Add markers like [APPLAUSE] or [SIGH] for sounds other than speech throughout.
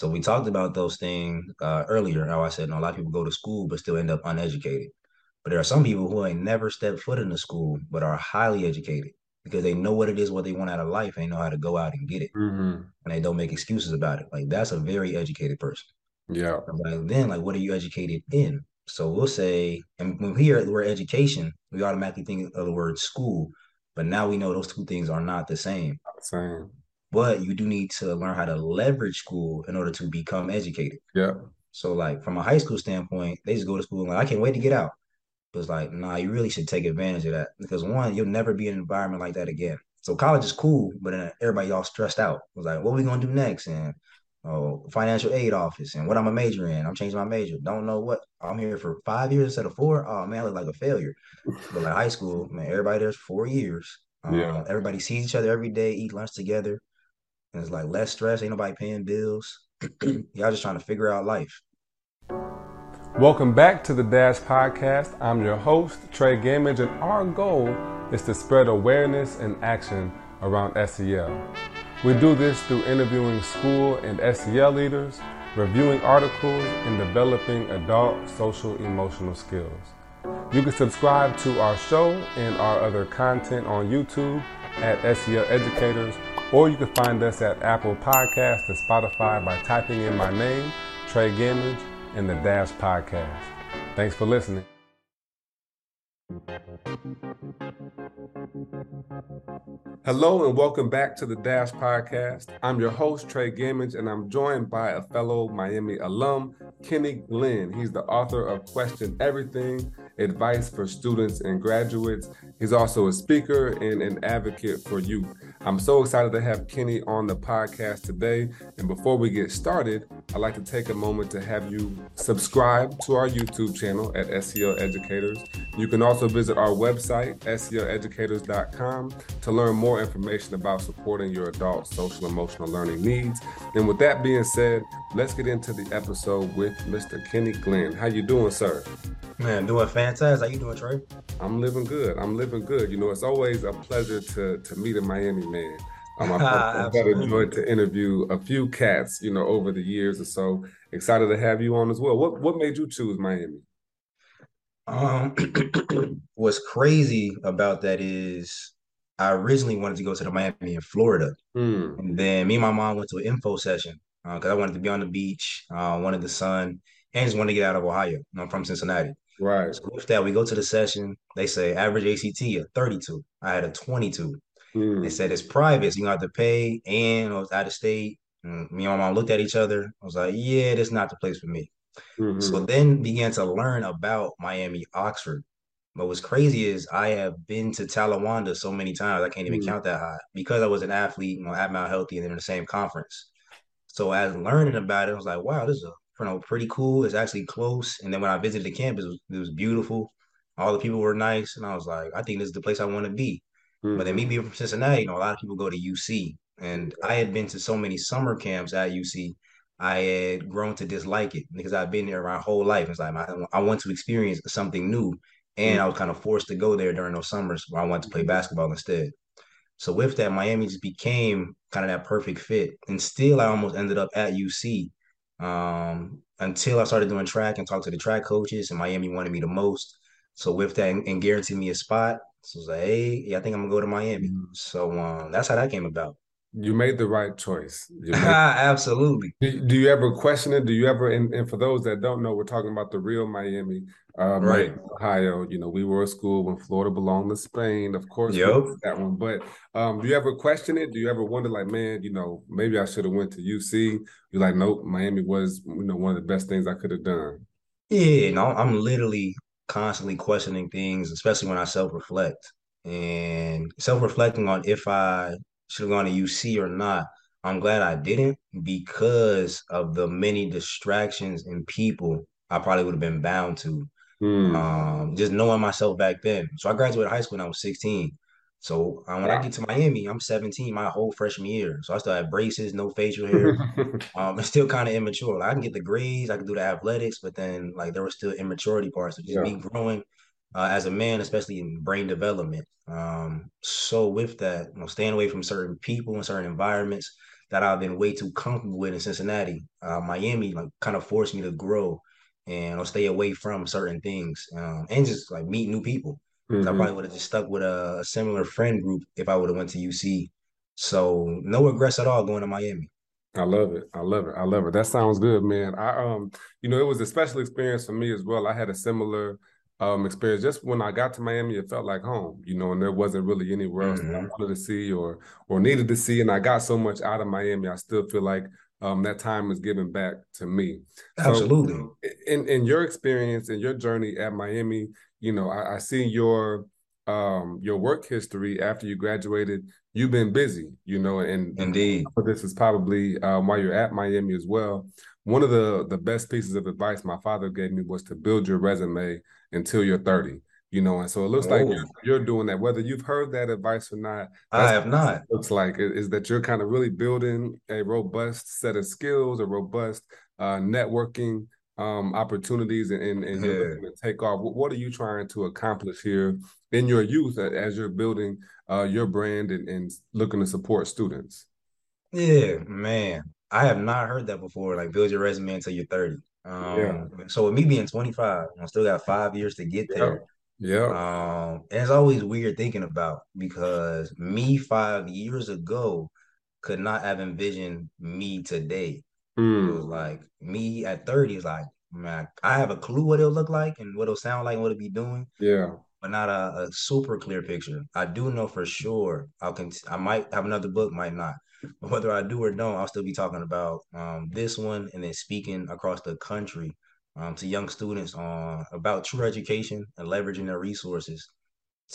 So we talked about those things uh, earlier. How I said you know, a lot of people go to school but still end up uneducated. But there are some people who ain't never stepped foot in the school but are highly educated because they know what it is, what they want out of life, and they know how to go out and get it, Mm-hmm. and they don't make excuses about it. Like that's a very educated person. Yeah. Like then, like, what are you educated in? So we'll say, and when we hear the word education, we automatically think of the word school. But now we know those two things are not the same. Same. But you do need to learn how to leverage school in order to become educated. Yeah. So, like, from a high school standpoint, they just go to school and like, I can't wait to get out. But it's like, nah, you really should take advantage of that because one, you'll never be in an environment like that again. So college is cool, but then everybody all stressed out. It was like, what are we gonna do next? And oh, financial aid office and what I'm a major in. I'm changing my major. Don't know what I'm here for five years instead of four. Oh man, I look like a failure. But like high school, man, everybody there's four years. Um, Yeah. everybody sees each other every day, eat lunch together. And it's like less stress, ain't nobody paying bills. [CLEARS THROAT] Y'all just trying to figure out life. Welcome back to the Dash Podcast. I'm your host, Trey Gamage, and our goal is to spread awareness and action around SEL. We do this through interviewing school and SEL leaders, reviewing articles, and developing adult social emotional skills. You can subscribe to our show and our other content on YouTube at SEL Educators, or you can find us at Apple Podcasts and Spotify by typing in my name, Trey Gamage, in the Dash Podcast. Thanks for listening. Hello and welcome back to the Dash Podcast. I'm your host, Trey Gamage, and I'm joined by a fellow Miami alum, Kenny Glenn. He's the author of Question Everything Advice for Students and Graduates. He's also a speaker and an advocate for youth. I'm so excited to have Kenny on the podcast today. And before we get started, I'd like to take a moment to have you subscribe to our YouTube channel at SEL Educators. You can also visit our website, seleducators.com, to learn more information about supporting your adult social emotional learning needs. And with that being said, let's get into the episode with Mr. Kenny Glenn. How you doing, sir? Man, doing fantastic. How you doing, Trey? I'm living good. I'm living good. You know, it's always a pleasure to to meet a Miami man. Um, I've, I've had enjoyed to interview a few cats, you know, over the years or so. Excited to have you on as well. What what made you choose Miami? Um, [CLEARS THROAT] what's crazy about that is I originally wanted to go to the Miami in Florida, Hmm. and then me and my mom went to an info session because I wanted to be on the beach, uh, wanted the sun, and just wanted to get out of Ohio. I'm from Cincinnati. Right. So with that, we go to the session. They say average ACT a 32. I had a 22. Hmm. They said it's private, so you don't have to pay, and I was out of state. And me and my mom looked at each other. I was like, yeah, that's not the place for me. Mhm. So then began to learn about Miami, Oxford. But what's crazy is I have been to Talawanda so many times I can't even Mm. count that high because I was an athlete, you know, at Mount Healthy and they're in the same conference. So as learning about it, I was like, wow, this is a, you know pretty cool. It's actually close. And then when I visited the campus, it was, it was beautiful. All the people were nice, and I was like, I think this is the place I want to be. But then me Mhm. being from Cincinnati, you know, a lot of people go to UC, and I had been to so many summer camps at UC. I had grown to dislike it because I've been there my whole life. It's like I, I want to experience something new, and I was kind of forced to go there during those summers where I wanted to play basketball instead. So with that, Miami just became kind of that perfect fit, and still I almost ended up at UC um, until I started doing track and talked to the track coaches, and Miami wanted me the most. So with that, and, and guaranteed me a spot. So I was like, hey, yeah, I think I'm gonna go to Miami. So um, that's how that came about. You made the right choice. Made [LAUGHS] Absolutely. Do, do you ever question it? Do you ever, and, and for those that don't know, we're talking about the real Miami, uh, Right. Miami, Ohio. You know, we were a school when Florida belonged to Spain. Of course, Yep. that one. But um, do you ever question it? Do you ever wonder, like, man, you know, maybe I should have went to UC? You're like, nope, Miami was, you know, one of the best things I could have done. Yeah, no, I'm literally constantly questioning things, especially when I self-reflect and self-reflecting on if I should have gone to UC or not. I'm glad I didn't because of the many distractions and people I probably would have been bound to. Hmm. Um, just knowing myself back then. So I graduated high school when I was 16. So uh, when I get to Miami, I'm 17 my whole freshman year. So I still have braces, no facial hair. [LAUGHS] Um, it's still kind of immature. Like, I can get the grades, I can do the athletics, but then like there were still immaturity parts of just Yeah. me growing uh, as a man, especially in brain development. Um, so with that, you know, staying away from certain people and certain environments, that I've been way too comfortable with in Cincinnati. Uh, Miami like kind of forced me to grow and I'll stay away from certain things um, and just like meet new people. Mm-hmm. I probably would have just stuck with a, similar friend group if I would have went to UC. So no regrets at all going to Miami. I love it. I love it. I love it. That sounds good, man. I um, you know, it was a special experience for me as well. I had a similar um experience. Just when I got to Miami, it felt like home, you know, and there wasn't really anywhere else mm-hmm. that I mm-hmm. wanted to see or or needed to see. And I got so much out of Miami. I still feel like um, that time is given back to me. Absolutely. So in in your experience and your journey at Miami, you know, I, I see your um your work history after you graduated. You've been busy, you know, and indeed, this is probably um, while you're at Miami as well. One of the the best pieces of advice my father gave me was to build your resume until you're 30 you know, and so it looks oh. like you're, you're, doing that. Whether you've heard that advice or not, I have not. looks like is that you're kind of really building a robust set of skills, a robust uh, networking um, opportunities, and, and, and yeah. you're looking to take off. What are you trying to accomplish here in your youth as you're building uh, your brand and, and looking to support students? Yeah, man, I have not heard that before. Like build your resume until you're 30. Um, yeah. So with me being 25, I still got five years to get there. Yeah. Um, and it's always weird thinking about because me five years ago could not have envisioned me today. Mm. It was like me at 30 is like, man, I have a clue what it'll look like and what it'll sound like and what it'll be doing. Yeah. But not a, a super clear picture. I do know for sure I'll con- I might have another book, might not. But whether I do or don't, I'll still be talking about um, this one and then speaking across the country um, to young students on about true education and leveraging their resources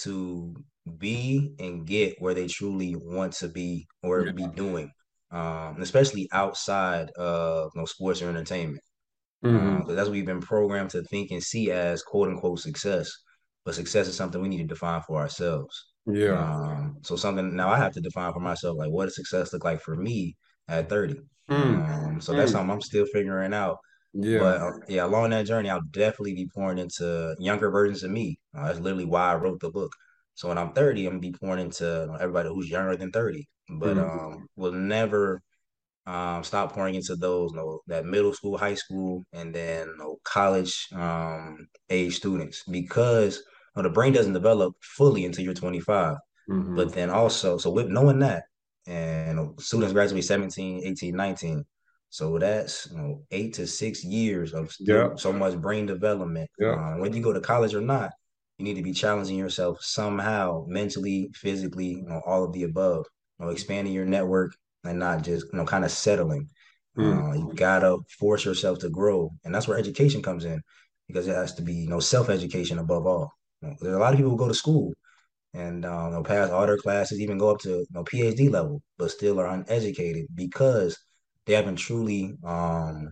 to be and get where they truly want to be or yeah. be doing, um, especially outside of you know, sports or entertainment. Mm-hmm. Um, that's what we've been programmed to think and see as quote unquote success. But success is something we need to define for ourselves. Yeah. Um, so something now I have to define for myself, like what does success look like for me at 30? Mm. Um, so mm. that's something I'm still figuring out yeah. But uh, yeah, along that journey, I'll definitely be pouring into younger versions of me. Uh, that's literally why I wrote the book. So when I'm 30, I'm gonna be pouring into everybody who's younger than 30. But mm-hmm. um, will never um, stop pouring into those, you know, that middle school, high school, and then you know, college um, age students because you know, the brain doesn't develop fully until you're 25. Mm-hmm. But then also, so with knowing that, and you students graduate 17, 18, 19 so that's you know, eight to six years of yep. so much brain development. Yep. Um, whether you go to college or not, you need to be challenging yourself somehow, mentally, physically, you know, all of the above. You know, expanding your network and not just you know kind of settling. Mm. Uh, you gotta force yourself to grow, and that's where education comes in because it has to be you know self education above all. You know, there's a lot of people who go to school and um, you know, pass all their classes, even go up to you know, PhD level, but still are uneducated because they haven't truly um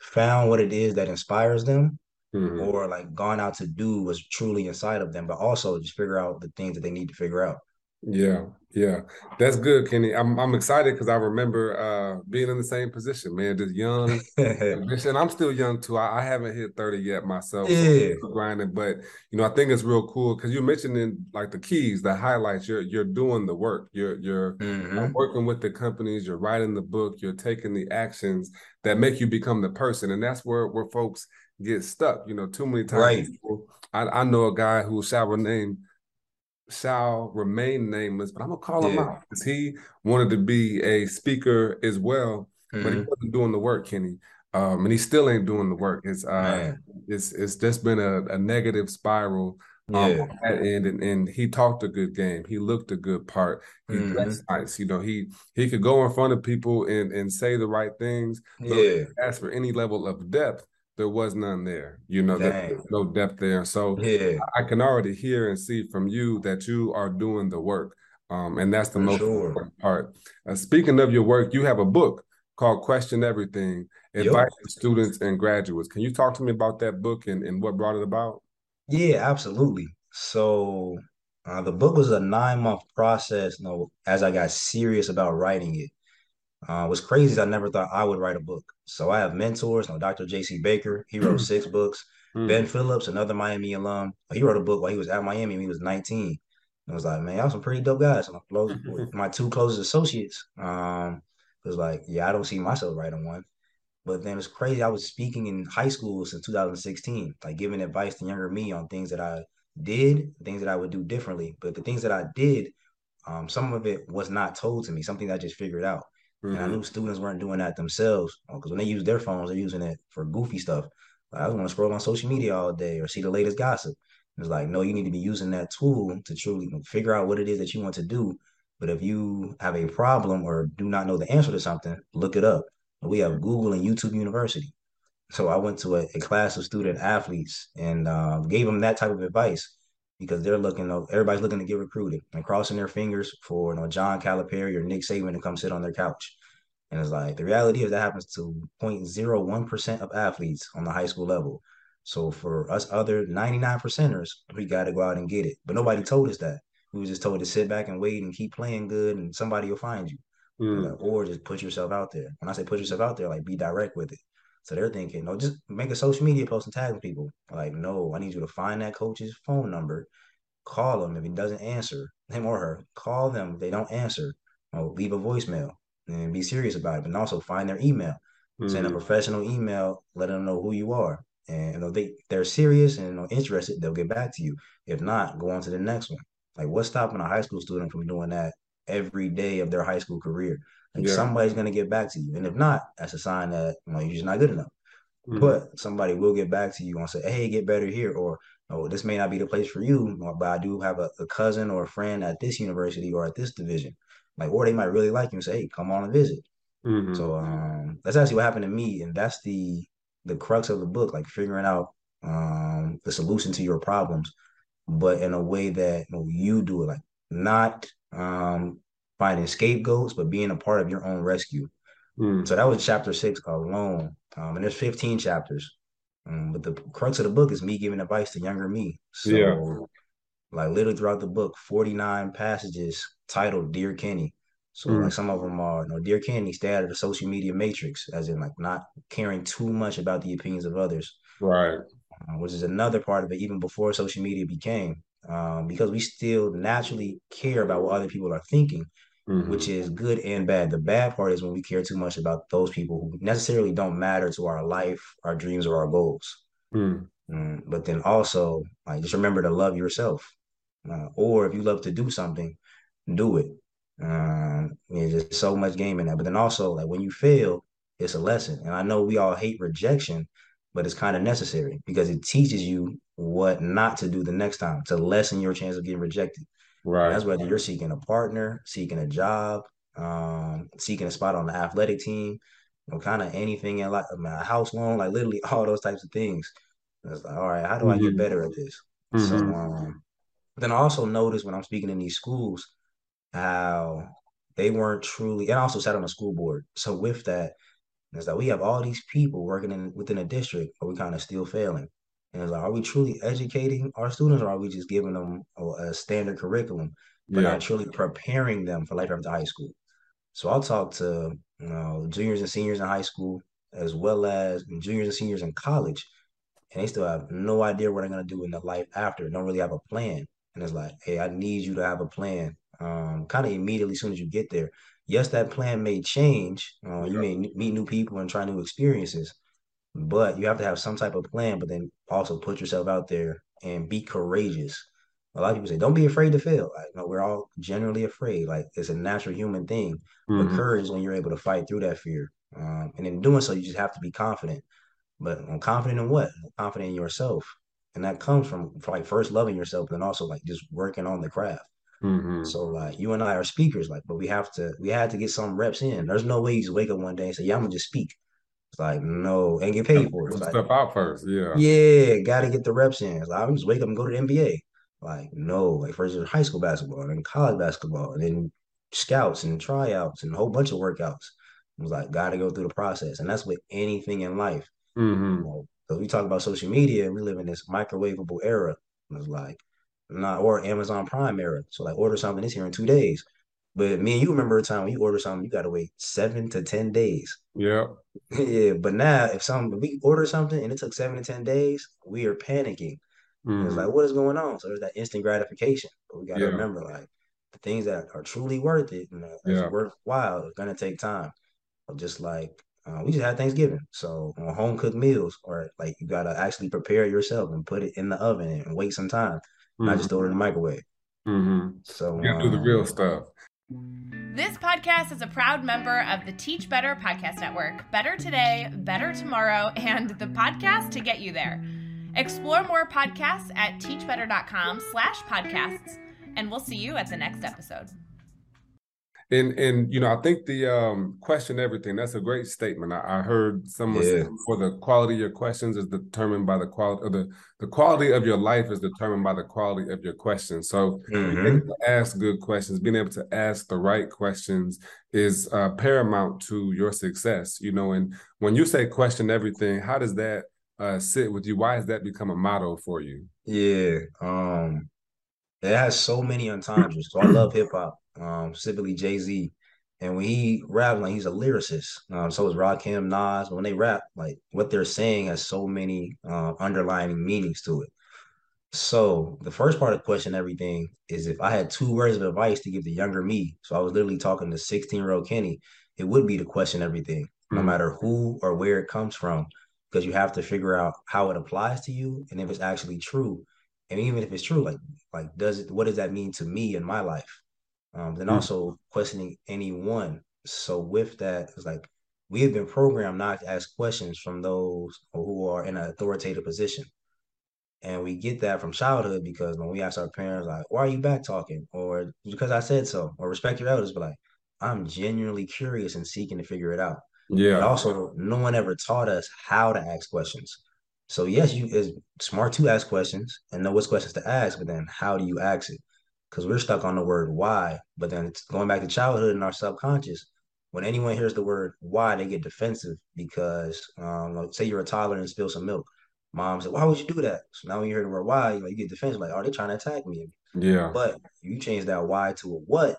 found what it is that inspires them mm-hmm. or like gone out to do what's truly inside of them, but also just figure out the things that they need to figure out. Yeah, yeah, that's good, Kenny. I'm I'm excited because I remember uh, being in the same position, man. Just young, [LAUGHS] and I'm still young too. I, I, haven't hit 30 yet myself. Yeah, so grinding, but you know, I think it's real cool because you're mentioning like the keys, the highlights. You're you're doing the work. You're you're mm-hmm. working with the companies. You're writing the book. You're taking the actions that make you become the person, and that's where where folks get stuck. You know, too many times. Right. People, I, I know a guy who shall remain shall remain nameless, but I'm gonna call yeah. him out because he wanted to be a speaker as well, mm-hmm. but he mm-hmm. wasn't doing the work, Kenny. Um, and he still ain't doing the work. It's uh, it's it's just been a, a negative spiral um, yeah. on that end. And, and he talked a good game. He looked a good part. He mm-hmm. dressed nice. You know, he he could go in front of people and and say the right things. Yeah. As for any level of depth, there was none there. You know, there's no depth there. So yeah. I can already hear and see from you that you are doing the work. Um, and that's the For most sure. important part. Uh, speaking of your work, you have a book called Question Everything, Advice yep. students and graduates. Can you talk to me about that book and, and what brought it about? Yeah, absolutely. So uh, the book was a nine month process. You know, as I got serious about writing it, uh, what's crazy is I never thought I would write a book. So I have mentors. You Dr. J.C. Baker, he wrote six books. Mm. Ben Phillips, another Miami alum, he wrote a book while he was at Miami when he was 19. it was like, man, y'all some pretty dope guys. My, close, [LAUGHS] my two closest associates, um, was like, yeah, I don't see myself writing one. But then it's crazy. I was speaking in high school since 2016, like giving advice to younger me on things that I did, things that I would do differently. But the things that I did, um, some of it was not told to me, something that I just figured out. Mm-hmm. And I knew students weren't doing that themselves because when they use their phones, they're using it for goofy stuff. Like, I was going to scroll on social media all day or see the latest gossip. It's like, no, you need to be using that tool to truly figure out what it is that you want to do. But if you have a problem or do not know the answer to something, look it up. We have Google and YouTube University. So I went to a, a class of student athletes and um, gave them that type of advice because they're looking, everybody's looking to get recruited and crossing their fingers for you know John Calipari or Nick Saban to come sit on their couch. And it's like the reality is that happens to 0.01% of athletes on the high school level. So for us other 99 percenters, we got to go out and get it. But nobody told us that. We were just told to sit back and wait and keep playing good, and somebody will find you. Mm. or just put yourself out there. When I say put yourself out there, like be direct with it. So they're thinking, no, just make a social media post and tag people. Like, no, I need you to find that coach's phone number, call him if he doesn't answer, [LAUGHS] him or her, call them if they don't answer, or leave a voicemail and be serious about it. But also find their email, mm-hmm. send a mm. professional email, let them know who you are. And they they're serious and interested, they'll get back to you. If not, go on to the next one. Like, what's stopping a high school student from doing that every day of their high school career? Like, yeah. somebody's gonna get back to you, and if not, that's a sign that you know, you're just not good enough. Mm-hmm. But somebody will get back to you and say, "Hey, get better here," or "Oh, this may not be the place for you, but I do have a, a cousin or a friend at this university or at this division." Like, or they might really like you and say, "Hey, come on and visit." Mm-hmm. So um, that's actually what happened to me, and that's the the crux of the book, like figuring out um, the solution to your problems, but in a way that you, know, you do it, like not um, finding scapegoats, but being a part of your own rescue. Mm. So that was chapter six alone, um, and there's 15 chapters. Um, but the crux of the book is me giving advice to younger me. So, yeah. like literally throughout the book, 49 passages titled "Dear Kenny." So mm. like some of them are, you know, dear Kenny, stay out of the social media matrix, as in like not caring too much about the opinions of others. Right. Uh, which is another part of it, even before social media became, um, because we still naturally care about what other people are thinking, mm-hmm. which is good and bad. The bad part is when we care too much about those people who necessarily don't matter to our life, our dreams, or our goals. Mm. Mm, but then also, like, just remember to love yourself. Uh, or if you love to do something, do it. Um, there's just so much game in that. But then also, like when you fail, it's a lesson. And I know we all hate rejection, but it's kind of necessary because it teaches you what not to do the next time to lessen your chance of getting rejected. Right. And that's whether you're seeking a partner, seeking a job, um, seeking a spot on the athletic team, you know, kind of anything in like a house loan, like literally [LAUGHS] all those types of things. It's like, all right, how do mm-hmm. I get mm-hmm. better at this? Mm-hmm. So um, then I also noticed when I'm speaking in these schools, how they weren't truly, and I also sat on a school board. So with that, it's like we have all these people working in within a district, but we kind of still failing. And it's like, are we truly educating our students, or are we just giving them a, a standard curriculum, but yeah. not truly preparing them for life after high school? So I'll talk to you know juniors and seniors in high school, as well as juniors and seniors in college, and they still have no idea what they're gonna do in their life after. Don't really have a plan. And it's like, hey, I need you to have a plan um, kind of immediately as soon as you get there. Yes, that plan may change. Uh, you may meet new people and try new experiences, but you have to have some type of plan. But then also put yourself out there and be courageous. A lot of people say, "Don't be afraid to fail." Like, no, we're all generally afraid. Like it's a natural human thing. Mm-hmm. But courage is when you're able to fight through that fear. Um, and in doing so, you just have to be confident. But I'm confident in what? I'm confident in yourself, and that comes from like first loving yourself, and also like just working on the craft. Mm-hmm. So like you and I are speakers, like, but we have to we had to get some reps in. There's no way you just wake up one day and say, Yeah, I'm gonna just speak. It's like no, and get paid for it. It's step out first, yeah. Yeah, gotta get the reps in. It's like I'm just wake up and go to the NBA. Like, no, like first there's high school basketball, and then college basketball, and then scouts and tryouts and a whole bunch of workouts. It was like gotta go through the process. And that's with anything in life. Mm-hmm. You know, so we talk about social media, we live in this microwavable era. It's like not or Amazon Prime era. So like order something this here in two days. But me and you remember a time when you order something, you gotta wait seven to ten days. Yeah. [LAUGHS] yeah. But now if some if we order something and it took seven to ten days, we are panicking. Mm-hmm. It's like, what is going on? So there's that instant gratification. But we got to yeah. remember, like, the things that are truly worth it and that's yeah. worthwhile going to take time. Just like uh, we just had Thanksgiving, so home cooked meals, or like you got to actually prepare yourself and put it in the oven and wait some time, mm-hmm. not just throw it in the microwave. Mm-hmm. So you um, do the real um, stuff. This podcast is a proud member of the Teach Better Podcast Network. Better today, better tomorrow, [LAUGHS] and the podcast to get you there. Explore more podcasts at teachbetter.com slash podcasts, and we'll see you at the next episode. And and you know, I think the um, question everything, that's a great statement. I, I heard someone yeah. say for the quality of your questions is determined by the quality of the the quality of your life is determined by the quality of your questions. So mm-hmm. being able to ask good questions, being able to ask the right questions is uh, paramount to your success. You know, and when you say question everything, how does that uh, sit with you? Why has that become a motto for you? Yeah. Um it has so many entendres. So I love hip hop, um, specifically Jay Z. And when he raps, like he's a lyricist. Um, so is Rakim, Nas. But when they rap, like what they're saying has so many uh, underlying meanings to it. So the first part of question, everything is if I had two words of advice to give the younger me, so I was literally talking to 16 year old Kenny, it would be to question everything, mm-hmm. no hmm. matter who or where it comes from, because you have to figure out how it applies to you and if it's actually true and even if it's true, like like does it what does that mean to me in my life? Um, then mm. also questioning anyone. So with that, it's like we have been programmed not to ask questions from those who are in an authoritative position. And we get that from childhood because when we ask our parents, like, why are you back talking? Or because I said so, or respect your elders, but like, I'm genuinely curious and seeking to figure it out. Yeah. But also, no one ever taught us how to ask questions. So yes, you is smart to ask questions and know what questions to ask, but then how do you ask it? Because we're stuck on the word why, but then it's going back to childhood and our subconscious. When anyone hears the word why, they get defensive because, um, say you're a toddler and spill some milk. Mom said, "Why would you do that?" So now when you hear the word why, you, know, you get defensive, like, "Are they're trying to attack me?" Yeah. But you change that why to a what.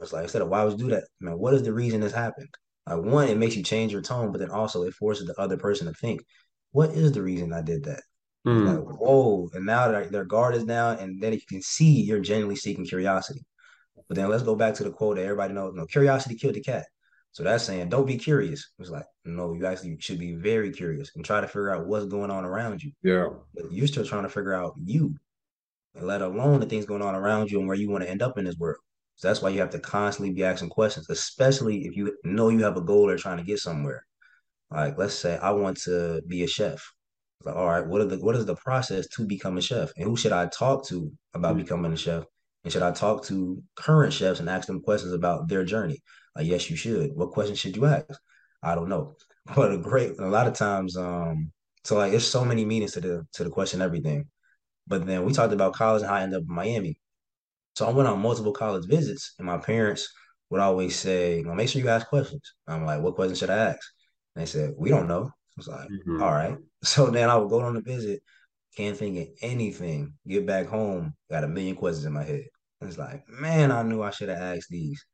It's like instead of why would you do that, man, what is the reason this happened? Like one, it makes you change your tone, but then also it forces the other person to think what is the reason I did that? Mm. Like, whoa. And now that their guard is down, and then you can see you're genuinely seeking curiosity. But then let's go back to the quote that everybody knows no, curiosity killed the cat. So that's saying don't be curious. It's like, no, you actually should be very curious and try to figure out what's going on around you. Yeah. But you're still trying to figure out you, and let alone the things going on around you and where you want to end up in this world. So that's why you have to constantly be asking questions, especially if you know you have a goal or trying to get somewhere. Like, let's say I want to be a chef. Like, all right, what are the what is the process to become a chef? And who should I talk to about mm-hmm. becoming a chef? And should I talk to current chefs and ask them questions about their journey? Like, yes, you should. What questions should you ask? I don't know. [LAUGHS] But a great a lot of times, um, so like there's so many meanings to the to the question everything. But then we talked about college and how I ended up in Miami. So I went on multiple college visits, and my parents would always say, well, make sure you ask questions. I'm like, what questions should I ask? And they said, we don't know. Was like, mm-hmm. All right. [LAUGHS] So then I would go on the visit, can't think of anything. Get back home, got a million questions in my head. And it's like, man, I knew I should have asked these.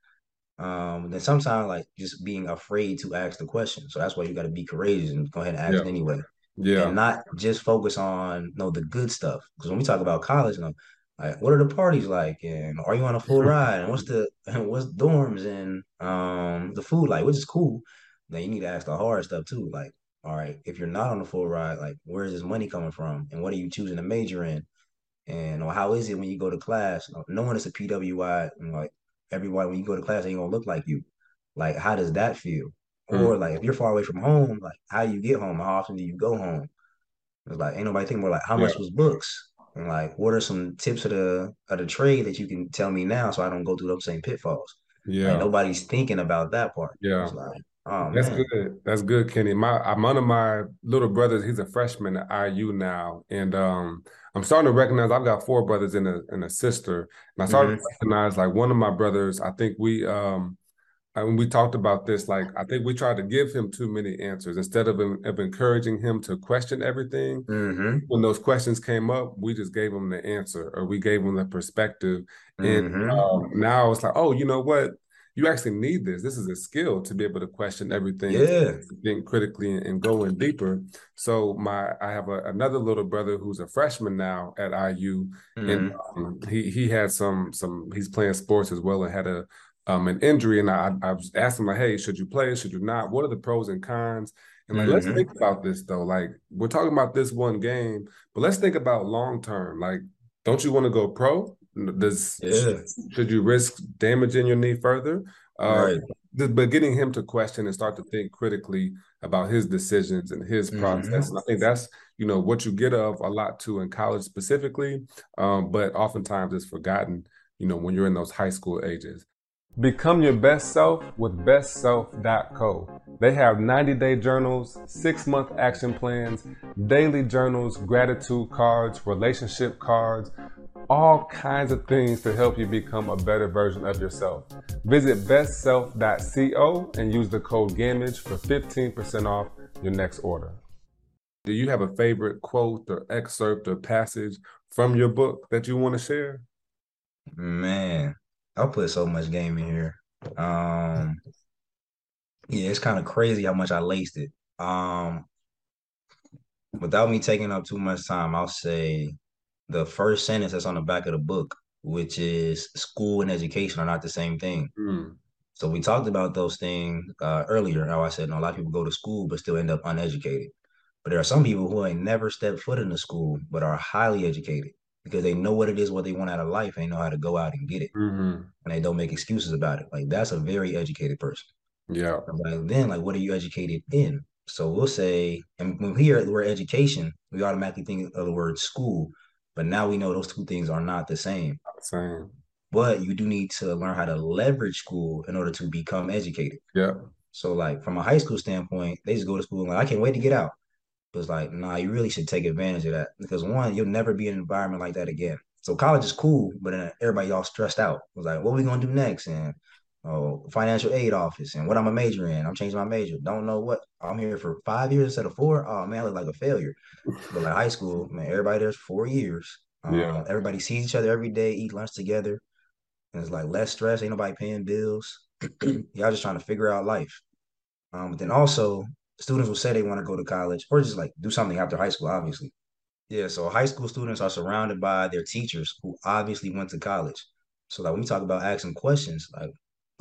Um, then sometimes like just being afraid to ask the question. So that's why you got to be courageous and go ahead and ask yeah. anyway. Yeah. And not just focus on you know the good stuff. Because when we talk about college, you know, like what are the parties like and are you on a full ride and what's the [LAUGHS] what's dorms and um the food like, which is cool then you need to ask the hard stuff too. Like, all right, if you're not on the full ride, like where is this money coming from? And what are you choosing to major in? And or how is it when you go to class? No one is a PWI and like everybody when you go to class, ain't gonna look like you. Like, how does that feel? Mm. Or like if you're far away from home, like how do you get home? How often do you go home? It's like ain't nobody thinking more like how yeah. much was books? And like what are some tips of the of the trade that you can tell me now so I don't go through those same pitfalls? Yeah. Like, nobody's thinking about that part. Yeah. It's like, Oh, That's good. That's good, Kenny. My I'm one of my little brothers. He's a freshman at IU now, and um, I'm starting to recognize I've got four brothers and a and a sister, and I started mm-hmm. to recognize like one of my brothers. I think we um, when we talked about this, like I think we tried to give him too many answers instead of of encouraging him to question everything. Mm-hmm. When those questions came up, we just gave him the answer or we gave him the perspective, and mm-hmm. um, now it's like, oh, you know what? You actually need this. This is a skill to be able to question everything, yeah, think critically and go in deeper. So my, I have a, another little brother who's a freshman now at IU, mm-hmm. and um, he he had some some. He's playing sports as well and had a um, an injury, and I I was asking him like, hey, should you play? Should you not? What are the pros and cons? And like, mm-hmm. let's think about this though. Like, we're talking about this one game, but let's think about long term. Like, don't you want to go pro? Does yeah. should you risk damaging your knee further? Uh, right. But getting him to question and start to think critically about his decisions and his mm-hmm. process, and I think that's you know what you get of a lot too in college specifically, um, but oftentimes it's forgotten. You know when you're in those high school ages. Become your best self with bestself.co. They have 90 day journals, six month action plans, daily journals, gratitude cards, relationship cards, all kinds of things to help you become a better version of yourself. Visit bestself.co and use the code GAMAGE for 15% off your next order. Do you have a favorite quote or excerpt or passage from your book that you want to share? Man, I'll put so much game in here. Um, yeah, it's kind of crazy how much I laced it. Um, without me taking up too much time, I'll say the first sentence that's on the back of the book, which is school and education are not the same thing. Mm. So we talked about those things uh, earlier. How I said, you know, a lot of people go to school but still end up uneducated. But there are some people who ain't never stepped foot in the school but are highly educated because they know what it is, what they want out of life, and they know how to go out and get it, mm-hmm. and they don't make excuses about it. Like that's a very educated person. Yeah. Like then, like, what are you educated in? So we'll say, and when we hear the word education, we automatically think of the word school. But now we know those two things are not the same. Not the same. But you do need to learn how to leverage school in order to become educated. Yeah. So like from a high school standpoint, they just go to school and like I can't wait to get out. It's like, nah, you really should take advantage of that because one, you'll never be in an environment like that again. So college is cool, but then everybody all stressed out. It was like, what are we gonna do next? And oh, financial aid office and what I'm a major in. I'm changing my major. Don't know what I'm here for five years instead of four. Oh man, I look like a failure. But like high school, man, everybody there's four years. Yeah. Um, everybody sees each other every day, eat lunch together. And it's like less stress, ain't nobody paying bills. [CLEARS THROAT] Y'all just trying to figure out life. Um, but then also students will say they want to go to college or just like do something after high school, obviously. Yeah, so high school students are surrounded by their teachers who obviously went to college. So like when we talk about asking questions, like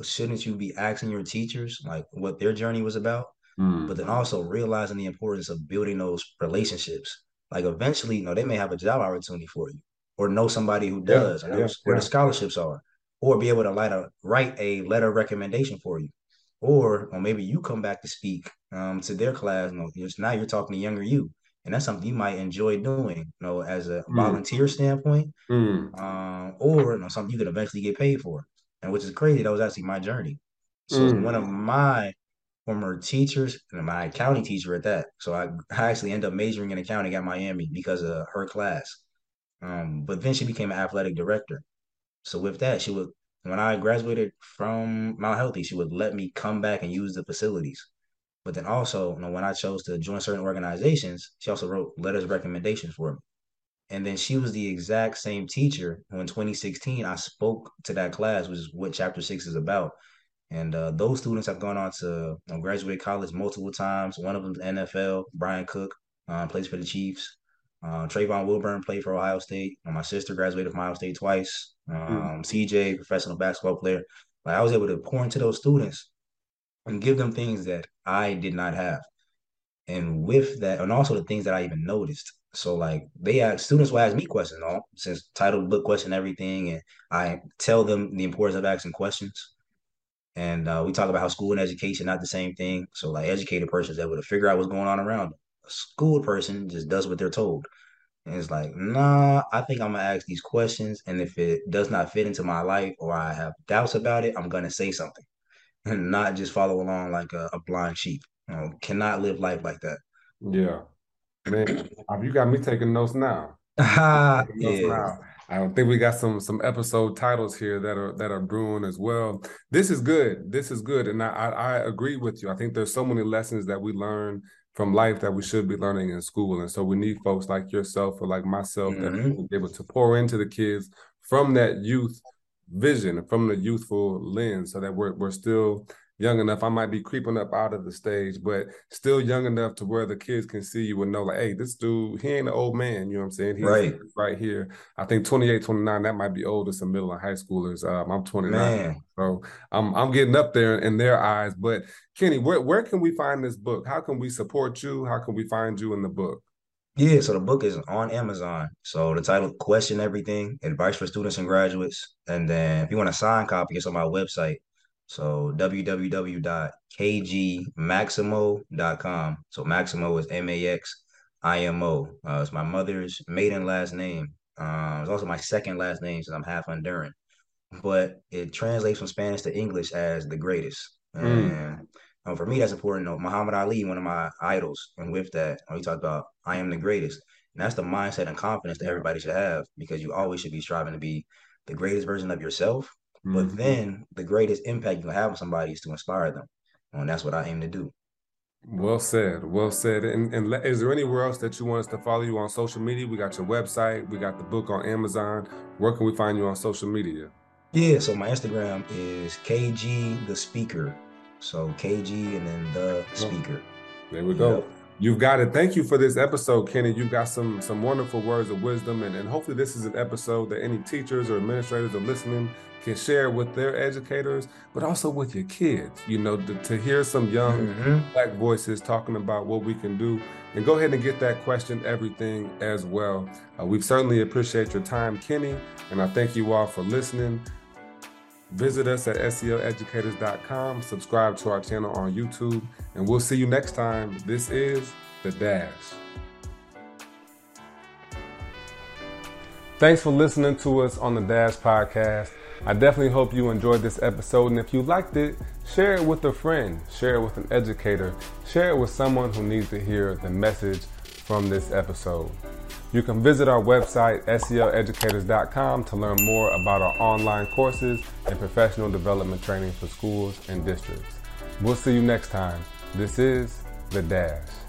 shouldn't you be asking your teachers like what their journey was about? Mm. But then also realizing the importance of building those relationships. Like eventually, you know, they may have a job opportunity for you or know somebody who does, yeah, yeah, where yeah. the scholarships are, or be able to write a, write a letter of recommendation for you. Or, or maybe you come back to speak um, to their class. You know, just now you're talking to younger you, and that's something you might enjoy doing. You know, as a mm. volunteer standpoint, mm. um, or you know, something you could eventually get paid for and which is crazy. That was actually my journey. So mm. one of my former teachers and my accounting teacher at that. So I, I actually ended up majoring in accounting at Miami because of her class. Um, but then she became an athletic director. So with that, she would when I graduated from Mount Healthy, she would let me come back and use the facilities. But then also, you know, when I chose to join certain organizations, she also wrote letters of recommendations for me. And then she was the exact same teacher who in 2016 I spoke to that class, which is what chapter six is about. And uh, those students have gone on to you know, graduate college multiple times. One of them, the NFL, Bryan Cook, uh, plays for the Chiefs. Uh, Trayvon Wilburn played for Ohio State. my sister graduated from Ohio State twice. Um, mm. CJ, professional basketball player. Like I was able to pour into those students and give them things that I did not have. And with that, and also the things that I even noticed. So like they ask students will ask me questions, all since title book question everything, and I tell them the importance of asking questions. And uh, we talk about how school and education not the same thing. So like educated person is able to figure out what's going on around them. School person just does what they're told. And it's like, nah, I think I'm gonna ask these questions, and if it does not fit into my life or I have doubts about it, I'm gonna say something, [LAUGHS] and not just follow along like a, a blind sheep. You know, cannot live life like that. Yeah. Man, [CLEARS THROAT] you got me taking notes now. [LAUGHS] taking notes yeah. now. I don't think we got some some episode titles here that are that are brewing as well. This is good. This is good, and I, I, I agree with you. I think there's so many lessons that we learn from life that we should be learning in school, and so we need folks like yourself or like myself mm-hmm. that are able to pour into the kids from that youth vision from the youthful lens so that we're, we're still young enough. I might be creeping up out of the stage, but still young enough to where the kids can see you and know, like, hey, this dude, he ain't an old man. You know what I'm saying? He's right. right here. I think 28, 29, that might be old to some middle and high schoolers. Um, I'm 29. Man. So I'm I'm getting up there in their eyes. But Kenny, where, where can we find this book? How can we support you? How can we find you in the book? Yeah, so the book is on Amazon. So the title Question Everything, Advice for Students and Graduates. And then if you want a signed copy, it's on my website, so www.kgmaximo.com. So Maximo is M A X I M O. Uh, it's my mother's maiden last name. Uh, it's also my second last name since I'm half Honduran. But it translates from Spanish to English as the greatest. Mm. And um, for me, that's important. Though. Muhammad Ali, one of my idols, and with that, when we talk about I am the greatest. And that's the mindset and confidence that everybody should have because you always should be striving to be the greatest version of yourself but mm-hmm. then the greatest impact you can have on somebody is to inspire them. And that's what I aim to do. Well said. Well said. And, and is there anywhere else that you want us to follow you on social media? We got your website. We got the book on Amazon. Where can we find you on social media? Yeah. So my Instagram is KG the Speaker. So KG and then the oh, Speaker. There we go. Yep. You've got it. Thank you for this episode, Kenny. You've got some some wonderful words of wisdom, and, and hopefully this is an episode that any teachers or administrators are listening can share with their educators, but also with your kids. You know, to, to hear some young mm-hmm. black voices talking about what we can do, and go ahead and get that question everything as well. Uh, we certainly appreciate your time, Kenny, and I thank you all for listening. Visit us at seleducators.com, subscribe to our channel on YouTube, and we'll see you next time. This is The Dash. Thanks for listening to us on the Dash Podcast. I definitely hope you enjoyed this episode, and if you liked it, share it with a friend, share it with an educator, share it with someone who needs to hear the message from this episode. You can visit our website, seleducators.com, to learn more about our online courses and professional development training for schools and districts. We'll see you next time. This is The Dash.